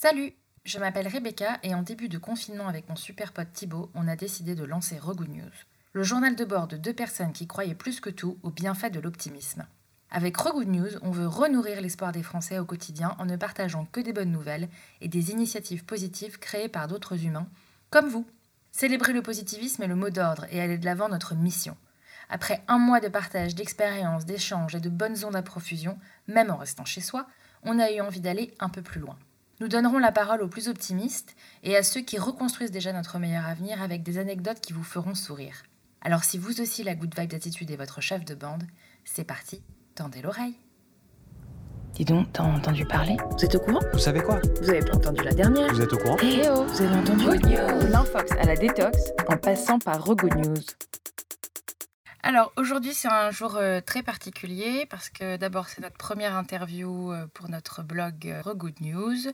Salut, je m'appelle Rebecca et en début de confinement avec mon super pote Thibaut, on a décidé de lancer Regood News, le journal de bord de deux personnes qui croyaient plus que tout au bienfait de l'optimisme. Avec Regood News, on veut renourrir l'espoir des Français au quotidien en ne partageant que des bonnes nouvelles et des initiatives positives créées par d'autres humains, comme vous. Célébrer le positivisme est le mot d'ordre et aller de l'avant notre mission. Après un mois de partage, d'expériences, d'échanges et de bonnes ondes à profusion, même en restant chez soi, on a eu envie d'aller un peu plus loin. Nous donnerons la parole aux plus optimistes et à ceux qui reconstruisent déjà notre meilleur avenir avec des anecdotes qui vous feront sourire. Alors si vous aussi la good vibe d'attitude est votre chef de bande, c'est parti, tendez l'oreille. Dis donc, t'as entendu parler? Vous êtes au courant? Vous savez quoi? Vous avez pas entendu la dernière? Vous êtes au courant? Eh oh, vous avez entendu De l'infox à la détox, en passant par Regood News. Alors aujourd'hui c'est un jour euh, très particulier parce que d'abord c'est notre première interview euh, pour notre blog euh, Regood News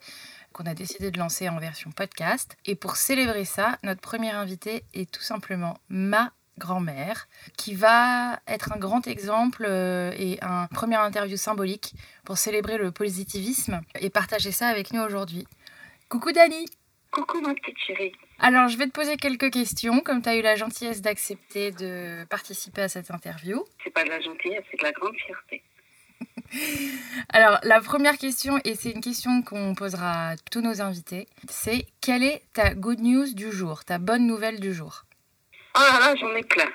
qu'on a décidé de lancer en version podcast. Et pour célébrer ça, notre première invitée est tout simplement ma grand-mère, qui va être un grand exemple euh, et un première interview symbolique pour célébrer le positivisme et partager ça avec nous aujourd'hui. Coucou Dani Coucou ma petite chérie. Alors je vais te poser quelques questions, comme tu as eu la gentillesse d'accepter de participer à cette interview. C'est pas de la gentillesse, c'est de la grande fierté. Alors la première question, et c'est une question qu'on posera à tous nos invités, c'est quelle est ta good news du jour, ta bonne nouvelle du jour? Oh là là, j'en ai plein.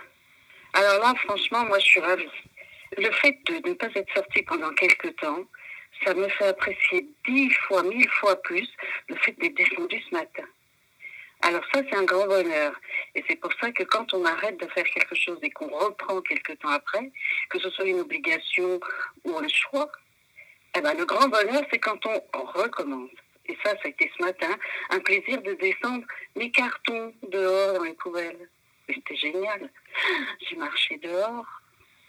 Alors là, franchement, moi, je suis ravie. Le fait de ne pas être sortie pendant quelques temps, ça me fait apprécier dix fois, mille fois plus le fait d'être descendu ce matin. Alors ça, c'est un grand bonheur. Et c'est pour ça que quand on arrête de faire quelque chose et qu'on reprend quelques temps après, que ce soit une obligation ou un choix, eh ben, le grand bonheur, c'est quand on recommence. Et ça, ça a été ce matin, un plaisir de descendre mes cartons dehors dans les poubelles. C'était génial. J'ai marché dehors.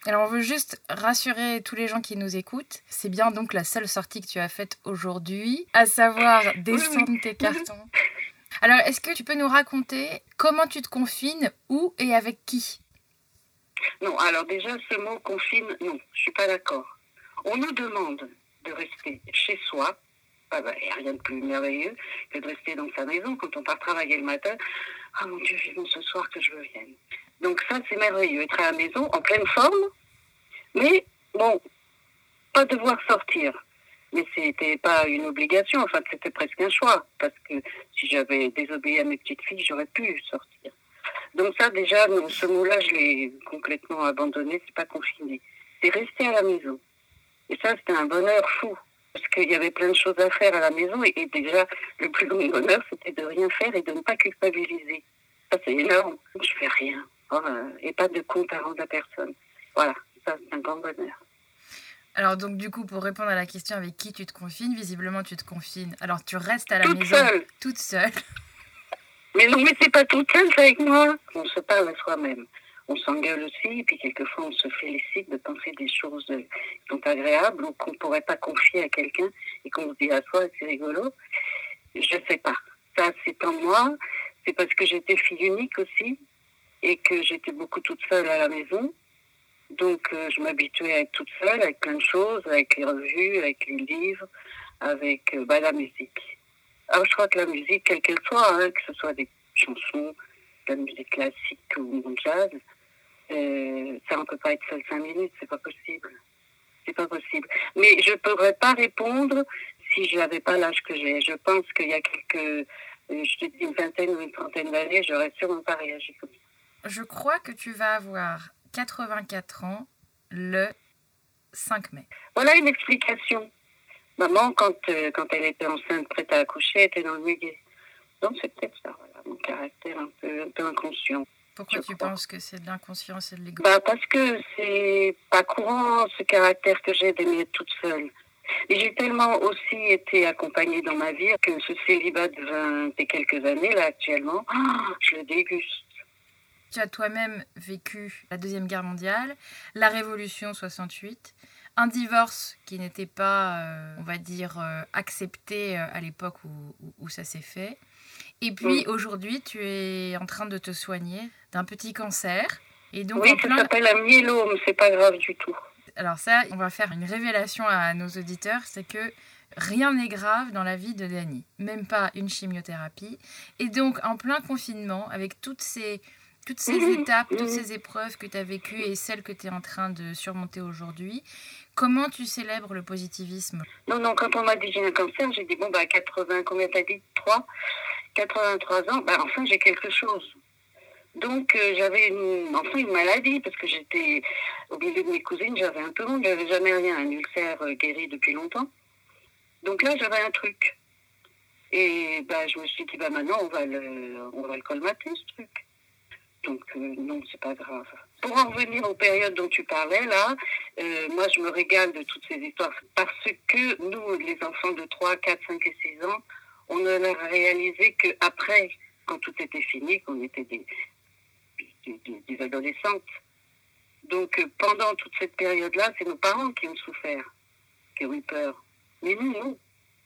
Alors on veut juste rassurer tous les gens qui nous écoutent, c'est bien donc la seule sortie que tu as faite aujourd'hui, à savoir descendre tes cartons. Alors est-ce que tu peux nous raconter comment tu te confines, où et avec qui? Non, alors déjà ce mot confine, non, je suis pas d'accord. On nous demande de rester chez soi. Ah il n'y a rien de plus merveilleux que de rester dans sa maison quand on part travailler le matin. Ah mon Dieu, vivement ce soir que je revienne. Donc ça, c'est merveilleux, être à la maison en pleine forme, mais bon, pas devoir sortir. Mais c'était pas une obligation, enfin c'était presque un choix, parce que si j'avais désobéi à mes petites filles, j'aurais pu sortir. Donc ça déjà, ce mot-là, je l'ai complètement abandonné, c'est pas confiné. C'est rester à la maison. Et ça, c'était un bonheur fou, parce qu'il y avait plein de choses à faire à la maison, et, et déjà, le plus grand bonheur, c'était de rien faire et de ne pas culpabiliser. Ça, c'est énorme. Je fais rien. Euh, et pas de compte à rendre à personne. Voilà, ça, c'est un grand bonheur. Alors donc du coup, pour répondre à la question avec qui tu te confines, visiblement tu te confines. Alors tu restes à la Toute maison seule. toute seule. Mais non, mais c'est pas toute seule, c'est avec moi. On se parle à soi-même. On s'engueule aussi, et puis quelquefois on se félicite de penser des choses euh, qui sont agréables ou qu'on pourrait pas confier à quelqu'un et qu'on se dit à soi, c'est rigolo. Je sais pas. Ça, c'est en moi. C'est parce que j'étais fille unique aussi et que j'étais beaucoup toute seule à la maison. Donc, euh, je m'habituais à être toute seule avec plein de choses, avec les revues, avec les livres, avec euh, bah, la musique. Alors, je crois que la musique, quelle qu'elle soit, hein, que ce soit des chansons, de la musique classique ou mon jazz, euh, ça, on peut pas être seul cinq minutes, c'est pas possible. C'est pas possible. Mais je pourrais pas répondre si je n'avais pas l'âge que j'ai. Je pense qu'il y a quelques, euh, je te dis une vingtaine ou une trentaine d'années, j'aurais sûrement pas réagi comme ça. Je crois que tu vas avoir 84 ans le 5 mai. Voilà une explication. Maman, quand, euh, quand elle était enceinte, prête à accoucher, était dans le muguet. Donc c'est peut-être ça, voilà, mon caractère un peu, un peu inconscient. Pourquoi tu crois. penses que c'est de l'inconscience et de l'égo Bah, parce que c'est pas courant ce caractère que j'ai d'aimer être toute seule. Et j'ai tellement aussi été accompagnée dans ma vie que ce célibat de 20 et quelques années, là, actuellement, je le déguste. Tu as toi-même vécu la Deuxième Guerre mondiale, la Révolution 68, un divorce qui n'était pas, euh, on va dire, euh, accepté euh, à l'époque où, où- où ça s'est fait. Et puis aujourd'hui, tu es en train de te soigner d'un petit cancer. Et donc, oui, ça plein... s'appelle un myélome, c'est pas grave du tout. Alors ça, on va faire une révélation à nos auditeurs, c'est que Rien n'est grave dans la vie de Dani, même pas une chimiothérapie. Et donc, en plein confinement, avec toutes ces, toutes ces étapes, toutes ces épreuves que tu as vécues et celles que tu es en train de surmonter aujourd'hui, comment tu célèbres le positivisme? Non, non, quand on m'a dit j'ai un cancer, j'ai dit bon, bah 80, combien t'as dit? 3 83 ans, bah enfin j'ai quelque chose. Donc euh, j'avais une, enfin une maladie parce que j'étais au milieu de mes cousines, j'avais un peu honte, j'avais jamais rien, un ulcère euh, guéri depuis longtemps. Donc là j'avais un truc. Et bah, je me suis dit bah maintenant on va le, on va le colmater ce truc. Donc euh, non c'est pas grave. Pour en revenir aux périodes dont tu parlais là, moi je me régale de toutes ces histoires parce que nous les enfants de 3, 4, 5 et 6 ans, on ne l'a réalisé qu'après quand tout était fini, qu'on était des, adolescentes. Donc euh, pendant toute cette période-là, c'est nos parents qui ont souffert, qui ont eu peur. Mais nous, nous,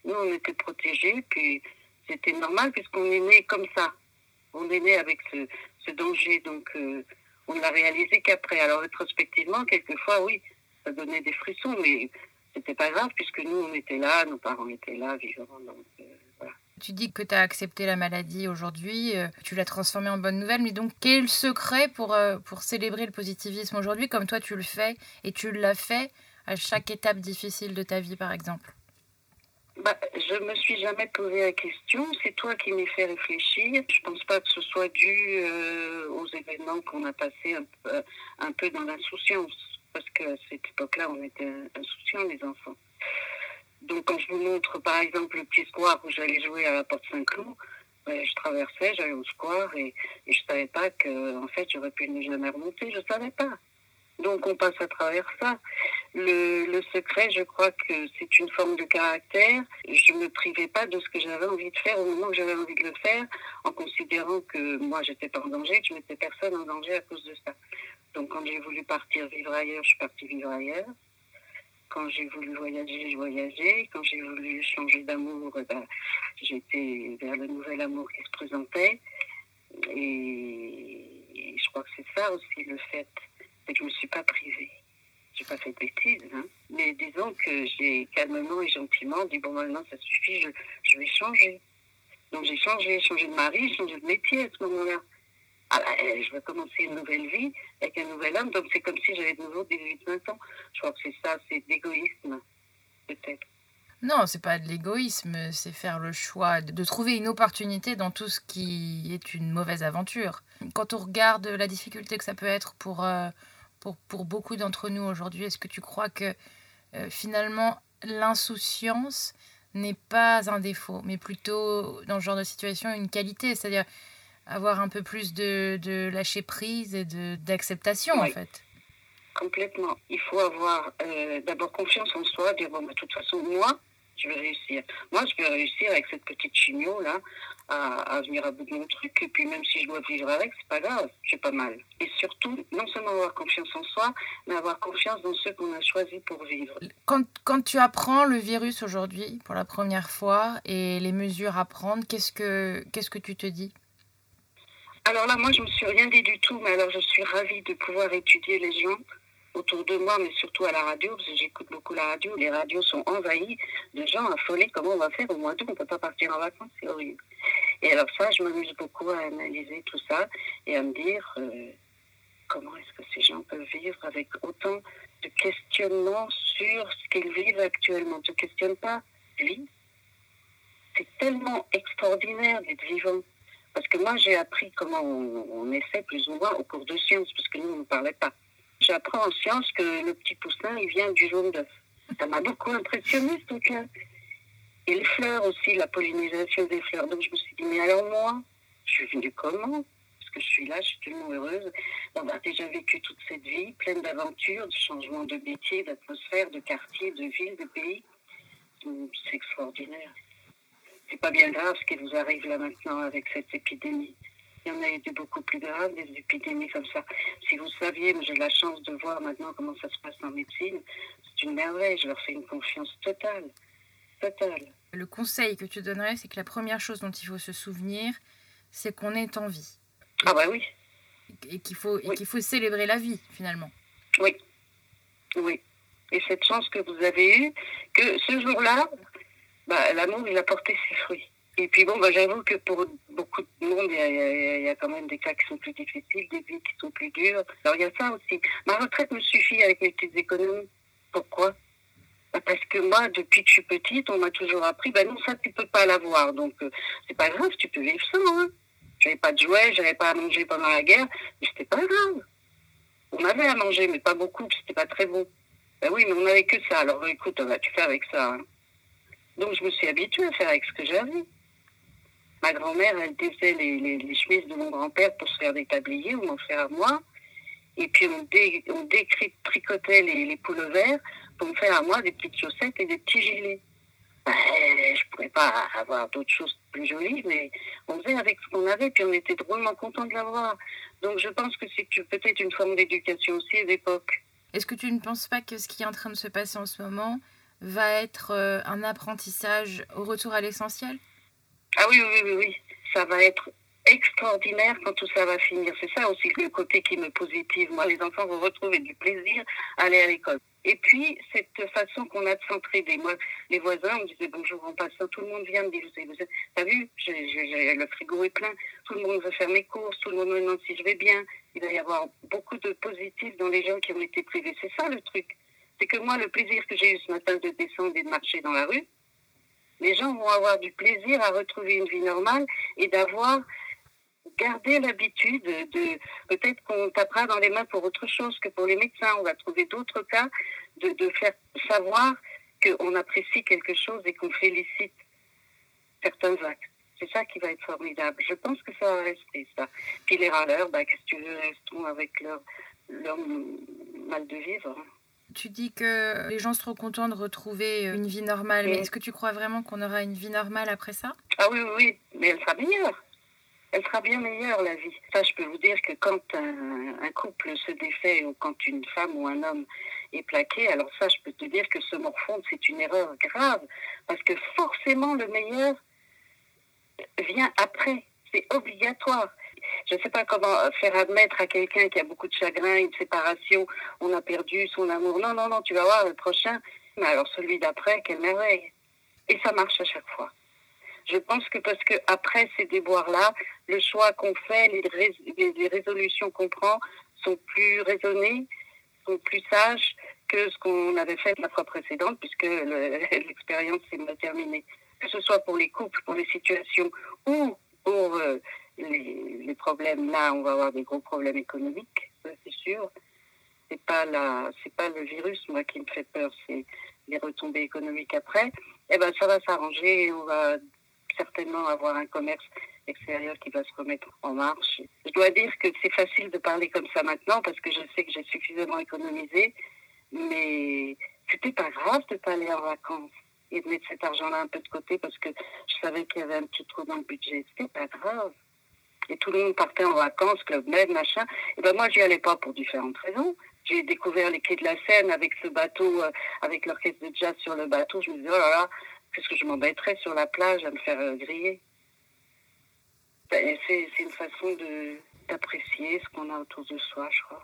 nous on était protégés, puis c'était normal puisqu'on est né comme ça. On est né avec ce, ce danger, donc euh, on ne l'a réalisé qu'après. Alors rétrospectivement, quelquefois, oui, ça donnait des frissons, mais c'était pas grave puisque nous, on était là, nos parents étaient là, vivants. Euh, tu dis que tu as accepté la maladie aujourd'hui, euh, tu l'as transformée en bonne nouvelle, mais donc quel est le secret pour, pour célébrer le positivisme aujourd'hui comme toi tu le fais et tu l'as fait à chaque étape difficile de ta vie par exemple? Bah, je me suis jamais posé la question. C'est toi qui m'y fait réfléchir. Je pense pas que ce soit dû euh, aux événements qu'on a passés un, peu, dans l'insouciance, parce qu'à cette époque-là, on était insouciants les enfants. Donc quand je vous montre par exemple le petit square où j'allais jouer à la porte Saint-Cloud, ben, je traversais, j'allais au square et, et je savais pas que en fait j'aurais pu ne jamais remonter, je savais pas. Donc on passe à travers ça. Le, secret, je crois que c'est une forme de caractère. Je ne me privais pas de ce que j'avais envie de faire au moment où j'avais envie de le faire, en considérant que moi j'étais pas en danger, que je mettais personne en danger à cause de ça. Donc quand j'ai voulu partir vivre ailleurs, je suis partie vivre ailleurs. Quand j'ai voulu voyager, je voyageais. Quand j'ai voulu changer d'amour, eh ben, j'étais vers le nouvel amour qui se présentait. Et, je crois que c'est ça aussi le fait, c'est que je ne me suis pas privée. Je n'ai pas fait de bêtises, hein. mais disons que j'ai calmement et gentiment dit bon maintenant ça suffit, je, vais changer. Donc j'ai changé, changé de mari, changé de métier à ce moment-là. Ah, euh, je vais commencer une nouvelle vie avec un nouvel homme. Donc c'est comme si j'avais de nouveau 18-20 ans. Je crois que c'est ça, c'est d'égoïsme, peut-être. Non, c'est pas de l'égoïsme, c'est faire le choix de trouver une opportunité dans tout ce qui est une mauvaise aventure. Quand on regarde la difficulté que ça peut être pour, euh, pour, pour beaucoup d'entre nous aujourd'hui, est-ce que tu crois que euh, finalement l'insouciance n'est pas un défaut, mais plutôt dans ce genre de situation une qualité C'est-à-dire avoir un peu plus de, de lâcher prise et d'acceptation en fait? Complètement. Il faut avoir euh, d'abord confiance en soi, dire bon, bah, de toute façon, moi, je vais réussir. Moi, je vais réussir avec cette petite chimio là à, à, venir à bout de mon truc. Et puis même si je dois vivre avec, c'est pas grave, j'ai pas mal. Et surtout, non seulement avoir confiance en soi, mais avoir confiance dans ceux qu'on a choisis pour vivre. Quand, quand tu apprends le virus aujourd'hui pour la première fois et les mesures à prendre, qu'est-ce que qu'est-ce que tu te dis? Alors là, moi, je me suis rien dit du tout, mais alors je suis ravie de pouvoir étudier les gens autour de moi, mais surtout à la radio, parce que j'écoute beaucoup la radio. Les radios sont envahies de gens affolés. Comment on va faire au mois d'août On ne peut pas partir en vacances, c'est horrible. Et alors ça, je m'amuse beaucoup à analyser tout ça et à me dire euh, comment est-ce que ces gens peuvent vivre avec autant de questionnements sur ce qu'ils vivent actuellement? Tu ne questionnes pas, vie. C'est tellement extraordinaire d'être vivant. Parce que moi, j'ai appris comment on, on, essaie plus ou moins au cours de sciences, parce que nous, on ne parlait pas. J'apprends en sciences que le petit poussin, il vient du jaune d'œuf. Ça m'a beaucoup impressionné, ce truc-là. Et les fleurs aussi, la pollinisation des fleurs. Donc je me suis dit, mais alors moi, je suis venue comment? Parce que je suis là, je suis tellement heureuse d'avoir déjà vécu toute cette vie, pleine d'aventures, de changements de métier, d'atmosphère, de quartier, de ville, de pays. C'est extraordinaire c'est pas bien grave ce qui vous arrive là maintenant avec cette épidémie. Il y en a eu des beaucoup plus graves, des épidémies comme ça. Si vous saviez, j'ai la chance de voir maintenant comment ça se passe en médecine. C'est une merveille, je leur fais une confiance totale. Totale. Le conseil que tu donnerais, c'est que la première chose dont il faut se souvenir, c'est qu'on est en vie. Ah bah oui. Et qu'il faut, oui. qu'il faut célébrer la vie, finalement. Oui. Oui. Et cette chance que vous avez eue, que ce jour-là, bah, l'amour, il a porté ses fruits. Et puis bon, bah, j'avoue que pour beaucoup de monde, il y, a, y, a, quand même des cas qui sont plus difficiles, des vies qui sont plus dures. Alors il y a ça aussi. Ma retraite me suffit avec mes petites économies. Pourquoi? Bah, Parce que moi, depuis que je suis petite, on m'a toujours appris, ben non, ça, tu peux pas l'avoir. Donc, euh, c'est pas grave, tu peux vivre sans. Hein. J'avais pas de jouets, j'avais pas à manger pendant la guerre, mais c'était pas grave. On avait à manger, mais pas beaucoup, c'était pas très bon. Ben oui, mais on n'avait que ça. Alors écoute, on tu faire avec ça. Hein. Donc je me suis habituée à faire avec ce que j'avais. Ma grand-mère, elle défaisait les, chemises de mon grand-père pour se faire des tabliers ou m'en faire à moi. Et puis on, dé, les, les poules verts pour me faire à moi des petites chaussettes et des petits gilets. Ben, je pourrais pas avoir d'autres choses plus jolies, mais on faisait avec ce qu'on avait, puis on était drôlement contents de l'avoir. Donc je pense que c'est peut-être une forme d'éducation aussi d'époque. Est-ce que tu ne penses pas que ce qui est en train de se passer en ce moment va être euh, un apprentissage au retour à l'essentiel? Ah oui, oui, oui, oui. Ça va être extraordinaire quand tout ça va finir. C'est ça aussi le côté qui me positive. Moi, les enfants vont retrouver du plaisir à aller à l'école. Et puis, cette façon qu'on a de s'entraider. Moi, les voisins, on disait bonjour en passant, tout le monde vient me dire, t'as vu, le frigo est plein, tout le monde veut faire mes courses, tout le monde me demande si je vais bien. Il va y avoir beaucoup de positifs dans les gens qui ont été privés. C'est ça le truc. C'est que moi, le plaisir que j'ai eu ce matin de descendre et de marcher dans la rue, les gens vont avoir du plaisir à retrouver une vie normale et d'avoir gardé l'habitude de, peut-être qu'on tapera dans les mains pour autre chose que pour les médecins. On va trouver d'autres cas de, faire savoir qu'on apprécie quelque chose et qu'on félicite certains actes. C'est ça qui va être formidable. Je pense que ça va rester ça. Puis les râleurs, bah, qu'est-ce que tu veux, restons avec leur, leur mal de vivre. Tu dis que les gens seront contents de retrouver une vie normale, mais est-ce que tu crois vraiment qu'on aura une vie normale après ça? Ah oui, oui, oui, mais elle sera meilleure. Elle sera bien meilleure, la vie. Ça, je peux vous dire que quand un, couple se défait ou quand une femme ou un homme est plaqué, alors ça, je peux te dire que se morfondre, c'est une erreur grave. Parce que forcément, le meilleur vient après. C'est obligatoire je ne sais pas comment faire admettre à quelqu'un qui a beaucoup de chagrin, une séparation, on a perdu son amour. Non, non, non, tu vas voir le prochain. Mais alors celui d'après, quelle merveille. Et ça marche à chaque fois. Je pense que parce que après ces déboires-là, le choix qu'on fait, les, résolutions qu'on prend sont plus raisonnées, sont plus sages que ce qu'on avait fait la fois précédente, puisque l'expérience s'est terminée. Que ce soit pour les couples, pour les situations ou pour euh, les, problèmes là, on va avoir des gros problèmes économiques, c'est sûr. C'est pas la, c'est pas le virus moi qui me fait peur, c'est les retombées économiques après. Eh ben ça va s'arranger, on va certainement avoir un commerce extérieur qui va se remettre en marche. Je dois dire que c'est facile de parler comme ça maintenant parce que je sais que j'ai suffisamment économisé, mais c'était pas grave de pas aller en vacances et de mettre cet argent-là un peu de côté parce que je savais qu'il y avait un petit trou dans le budget. C'était pas grave et tout le monde partait en vacances, Club Med, machin. Et ben moi, j'y allais pas pour différentes raisons. J'ai découvert les quais de la Seine avec ce bateau, euh, avec l'orchestre de jazz sur le bateau. Je me disais, oh là là, qu'est-ce que je m'embêterais sur la plage à me faire euh, griller? Ben, c'est une façon d'apprécier ce qu'on a autour de soi, je crois.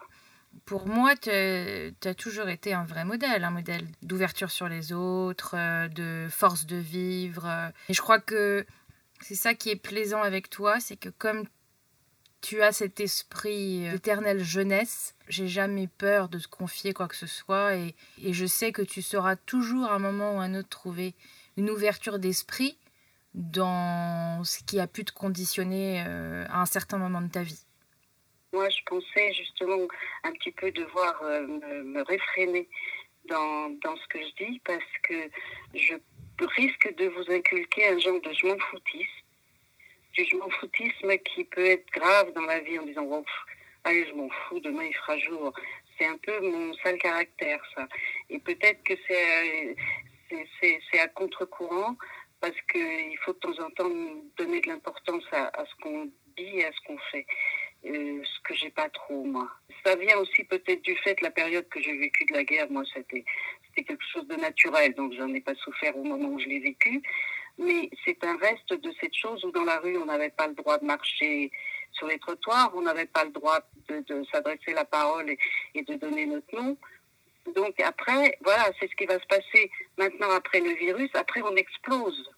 Pour moi, tu as toujours été un vrai modèle, un modèle d'ouverture sur les autres, euh, de force de vivre. Et je crois que c'est ça qui est plaisant avec toi, c'est que comme tu as cet esprit euh, d'éternelle jeunesse, j'ai jamais peur de te confier quoi que ce soit et, je sais que tu sauras toujours à un moment ou à un autre trouver une ouverture d'esprit dans ce qui a pu te conditionner euh, à un certain moment de ta vie. Moi, je pensais justement un petit peu devoir euh, me, réfréner dans, dans, ce que je dis parce que je risque de vous inculquer un genre de je m'en foutisme, du je m'en foutisme qui peut être grave dans la vie en disant oh, allez je m'en fous, demain il fera jour. C'est un peu mon sale caractère ça. Et peut-être que c'est c'est à contre-courant parce qu'il faut de temps en temps donner de l'importance à, à, ce qu'on dit et à ce qu'on fait. Euh, ce que j'ai pas trop moi. Ça vient aussi peut-être du fait de la période que j'ai vécue de la guerre. Moi, c'était c'était quelque chose de naturel, donc j'en ai pas souffert au moment où je l'ai vécu. Mais c'est un reste de cette chose où dans la rue, on n'avait pas le droit de marcher sur les trottoirs, on n'avait pas le droit de, s'adresser la parole et, de donner notre nom, Donc après, voilà, c'est ce qui va se passer maintenant après le virus. Après, on explose.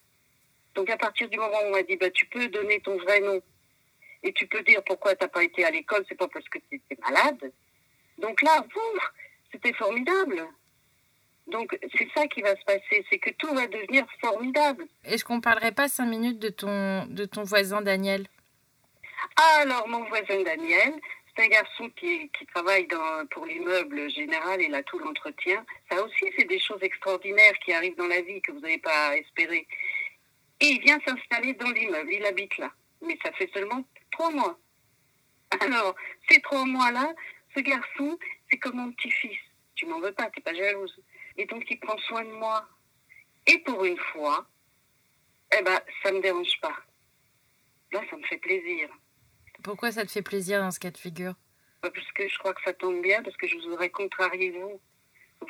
Donc à partir du moment où on m'a dit, bah, tu peux donner ton vrai nom et tu peux dire pourquoi tu n'as pas été à l'école, c'est pas parce que tu étais malade. Donc là, c'était formidable. Donc c'est ça qui va se passer, c'est que tout va devenir formidable. Est-ce qu'on parlerait pas cinq minutes de ton, de ton voisin Daniel? Ah, Alors mon voisin Daniel, c'est un garçon qui, qui travaille dans, pour l'immeuble général, il a tout l'entretien. Ça aussi, c'est des choses extraordinaires qui arrivent dans la vie que vous n'avez pas espéré. Et il vient s'installer dans l'immeuble, il habite là. Mais ça fait seulement trois mois. Alors, ces trois mois-là, ce garçon, c'est comme mon petit-fils. Tu m'en veux pas, t'es pas jalouse. Et donc, il prend soin de moi. Et pour une fois, eh ben, ça me dérange pas. Là, ça me fait plaisir. Pourquoi ça te fait plaisir dans ce cas de figure? Bah, Parce que je crois que ça tombe bien, parce que je vous aurais contrarié vous.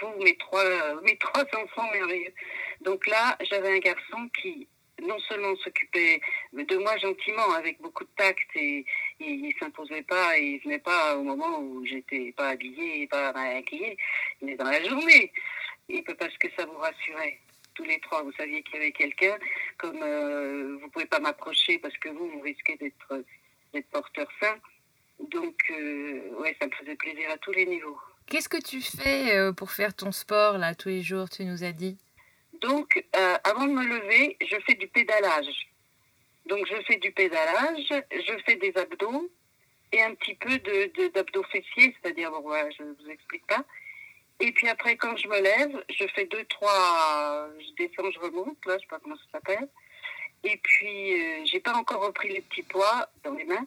Vous, mes trois, mes trois enfants merveilleux. Donc là, j'avais un garçon qui, non seulement s'occupait de moi gentiment, avec beaucoup de tact, et, il ne s'imposait pas, et il venait pas au moment où j'étais pas habillée, pas maquillée, il est dans la journée. Et parce que ça vous rassurait tous les trois, vous saviez qu'il y avait quelqu'un, comme euh, vous ne pouvez pas m'approcher parce que vous, vous risquez d'être d'être porteur sain. Donc, euh, ouais, ça me faisait plaisir à tous les niveaux. Qu'est-ce que tu fais euh, pour faire ton sport, là, tous les jours, tu nous as dit? Donc, euh, avant de me lever, je fais du pédalage. Donc, je fais du pédalage, je fais des abdos et un petit peu d'abdos de, fessiers, c'est-à-dire, bon, voilà, je ne vous explique pas. Et puis après, quand je me lève, je fais deux, trois, je descends, je remonte, là, je sais pas comment ça s'appelle. Et puis, euh, j'ai pas encore repris les petits poids dans les mains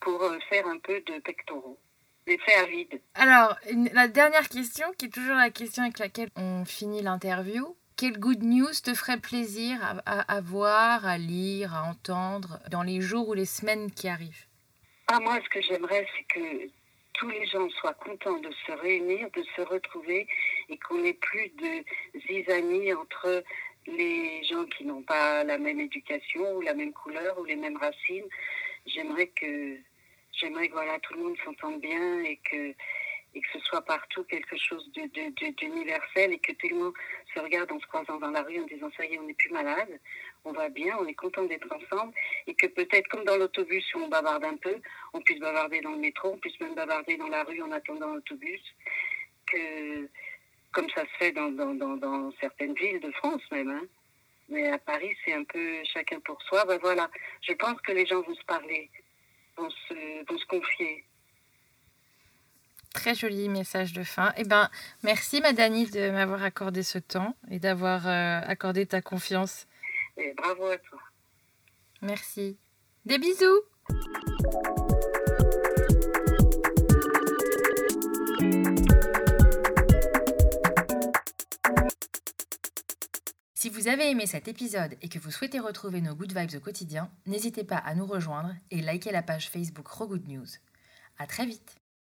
pour euh, faire un peu de pectoraux. Les à vide. Alors, la dernière question, qui est toujours la question avec laquelle on finit l'interview. Quelle good news te ferait plaisir à, à, voir, à lire, à entendre dans les jours ou les semaines qui arrivent? Ah, Moi, ce que j'aimerais, c'est que tous les gens soient contents de se réunir, de se retrouver et qu'on n'ait plus de zizanie entre les gens qui n'ont pas la même éducation ou la même couleur ou les mêmes racines. J'aimerais que j'aimerais que voilà, tout le monde s'entende bien et que, et que ce soit partout quelque chose d'universel et que tout le monde se regarde en se croisant dans la rue en disant ça y est, on n'est plus malade, on va bien, on est content d'être ensemble et que peut-être comme dans l'autobus où on bavarde un peu, on puisse bavarder dans le métro, on puisse même bavarder dans la rue en attendant l'autobus, que comme ça se fait dans, dans, dans, certaines villes de France même. Hein. Mais à Paris, c'est un peu chacun pour soi. Ben voilà, je pense que les gens vont se parler, vont se, vont se confier. Très joli message de fin. Eh ben, merci Madani de m'avoir accordé ce temps et d'avoir euh, accordé ta confiance. Et bravo à toi. Merci. Des bisous. Si vous avez aimé cet épisode et que vous souhaitez retrouver nos good vibes au quotidien, n'hésitez pas à nous rejoindre et liker la page Facebook Rogood News. À très vite